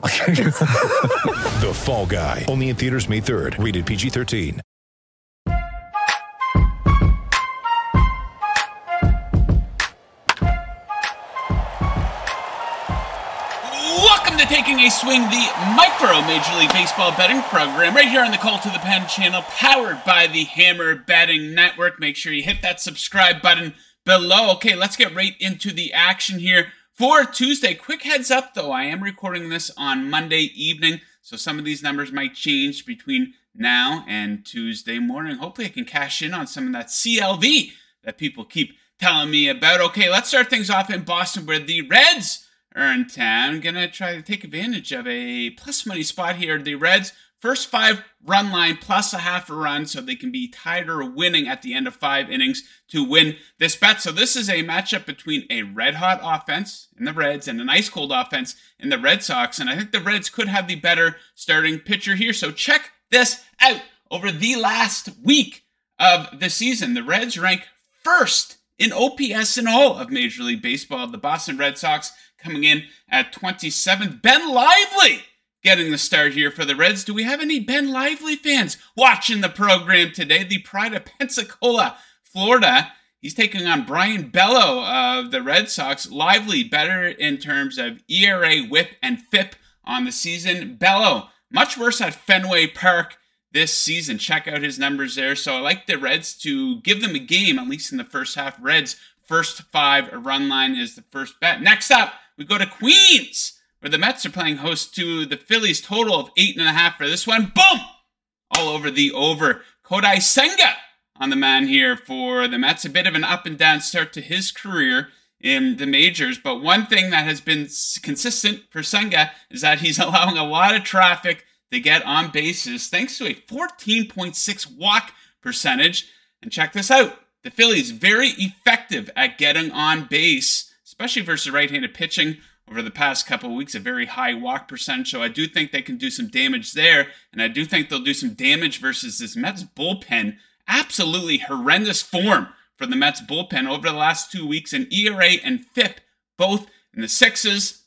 The Fall Guy. Only in theaters May 3rd. Rated PG-13. Welcome to Taking a Swing, the micro Major League Baseball betting program, right here on the Call to the Pen channel, powered by the Hammer Betting Network. Make sure you hit that subscribe button below. Okay, let's get right into the action here for Tuesday. Quick heads up though, I am recording this on Monday evening, so some of these numbers might change between now and Tuesday morning. Hopefully, I can cash in on some of that CLV that people keep telling me about. Okay, let's start things off in Boston, where the Reds are in town. Gonna try to take advantage of a plus money spot here. The Reds first five run line plus a half a run, so they can be tied or winning at the end of five innings to win this bet. So this is a matchup between a red hot offense in the Reds and an ice cold offense in the Red Sox, and I think the Reds could have the better starting pitcher here. So check this out. Over the last week of the season, the Reds rank first in OPS in all of Major League Baseball. The Boston Red Sox coming in at 27th. Ben Lively getting the start here for the Reds. Do we have any Ben Lively fans watching the program today? The pride of Pensacola, Florida. He's taking on Brayan Bello of the Red Sox. Lively better in terms of ERA, whip, and FIP on the season. Bello much worse at Fenway Park this season. Check out his numbers there. So I like the Reds to give them a game, at least in the first half. Reds first five run line is the first bet. Next up, we go to Queens, where the Mets are playing host to the Phillies. Total of eight and a half for this one. Boom! All over the over. Kodai Senga on the man here for the Mets. A bit of an up and down start to his career in the majors, but one thing that has been consistent for Senga is that he's allowing a lot of traffic to get on bases thanks to a 14.6 walk percentage. And check this out the Phillies very effective at getting on base, especially versus right-handed pitching over the past couple weeks. A very high walk percentage, so I do think they can do some damage there, and I do think they'll do some damage versus this Mets bullpen. Absolutely horrendous form for the Mets bullpen over the last two weeks, in ERA and FIP both in the sixes.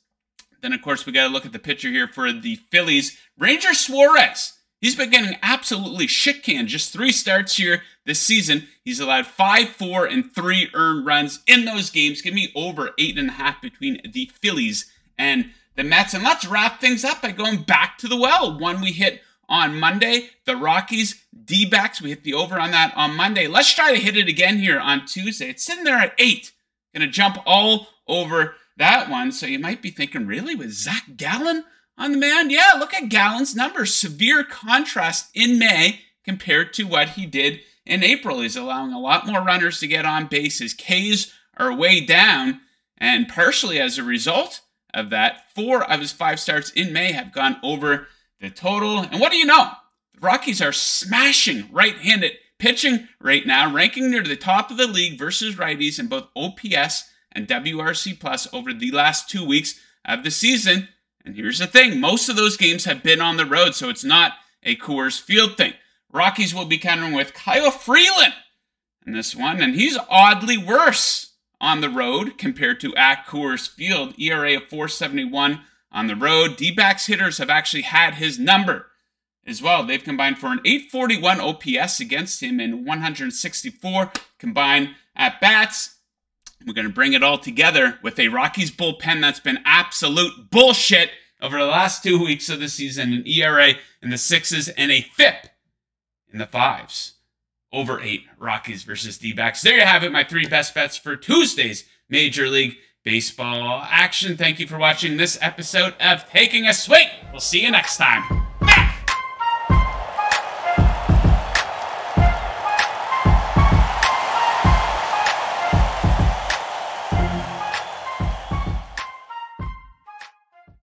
Then, of course, we got to look at the pitcher here for the Phillies, Ranger Suarez. He's been getting absolutely shit canned. Just three starts here this season. He's allowed five, four, and three earned runs in those games. Give me over eight and a half between the Phillies and the Mets. And let's wrap things up by going back to the well. One we hit on Monday, the Rockies, D backs. We hit the over on that on Monday. Let's try to hit it again here on Tuesday. It's sitting there at eight. Gonna jump all over that one. So you might be thinking, really, with Zach Gallen on the man? Yeah, look at Gallen's numbers. Severe contrast in May compared to what he did in April. He's allowing a lot more runners to get on base. His Ks are way down. And partially as a result of that, four of his five starts in May have gone over the total. And what do you know? The Rockies are smashing right handed pitching right now, ranking near the top of the league versus righties in both OPS and WRC plus over the last two weeks of the season. And here's the thing most of those games have been on the road, so it's not a Coors Field thing. Rockies will be countering with Kyle Freeland in this one, and he's oddly worse on the road compared to at Coors Field. ERA of 471 on the road. D backs hitters have actually had his number as well. They've combined for an 841 OPS against him in 164 combined at bats. We're going to bring it all together with a Rockies bullpen that's been absolute bullshit over the last two weeks of the season. An ERA in the sixes and a FIP in the fives. Over eight Rockies versus D backs. There you have it, my three best bets for Tuesday's Major League Baseball action. Thank you for watching this episode of Taking a Swing. We'll see you next time.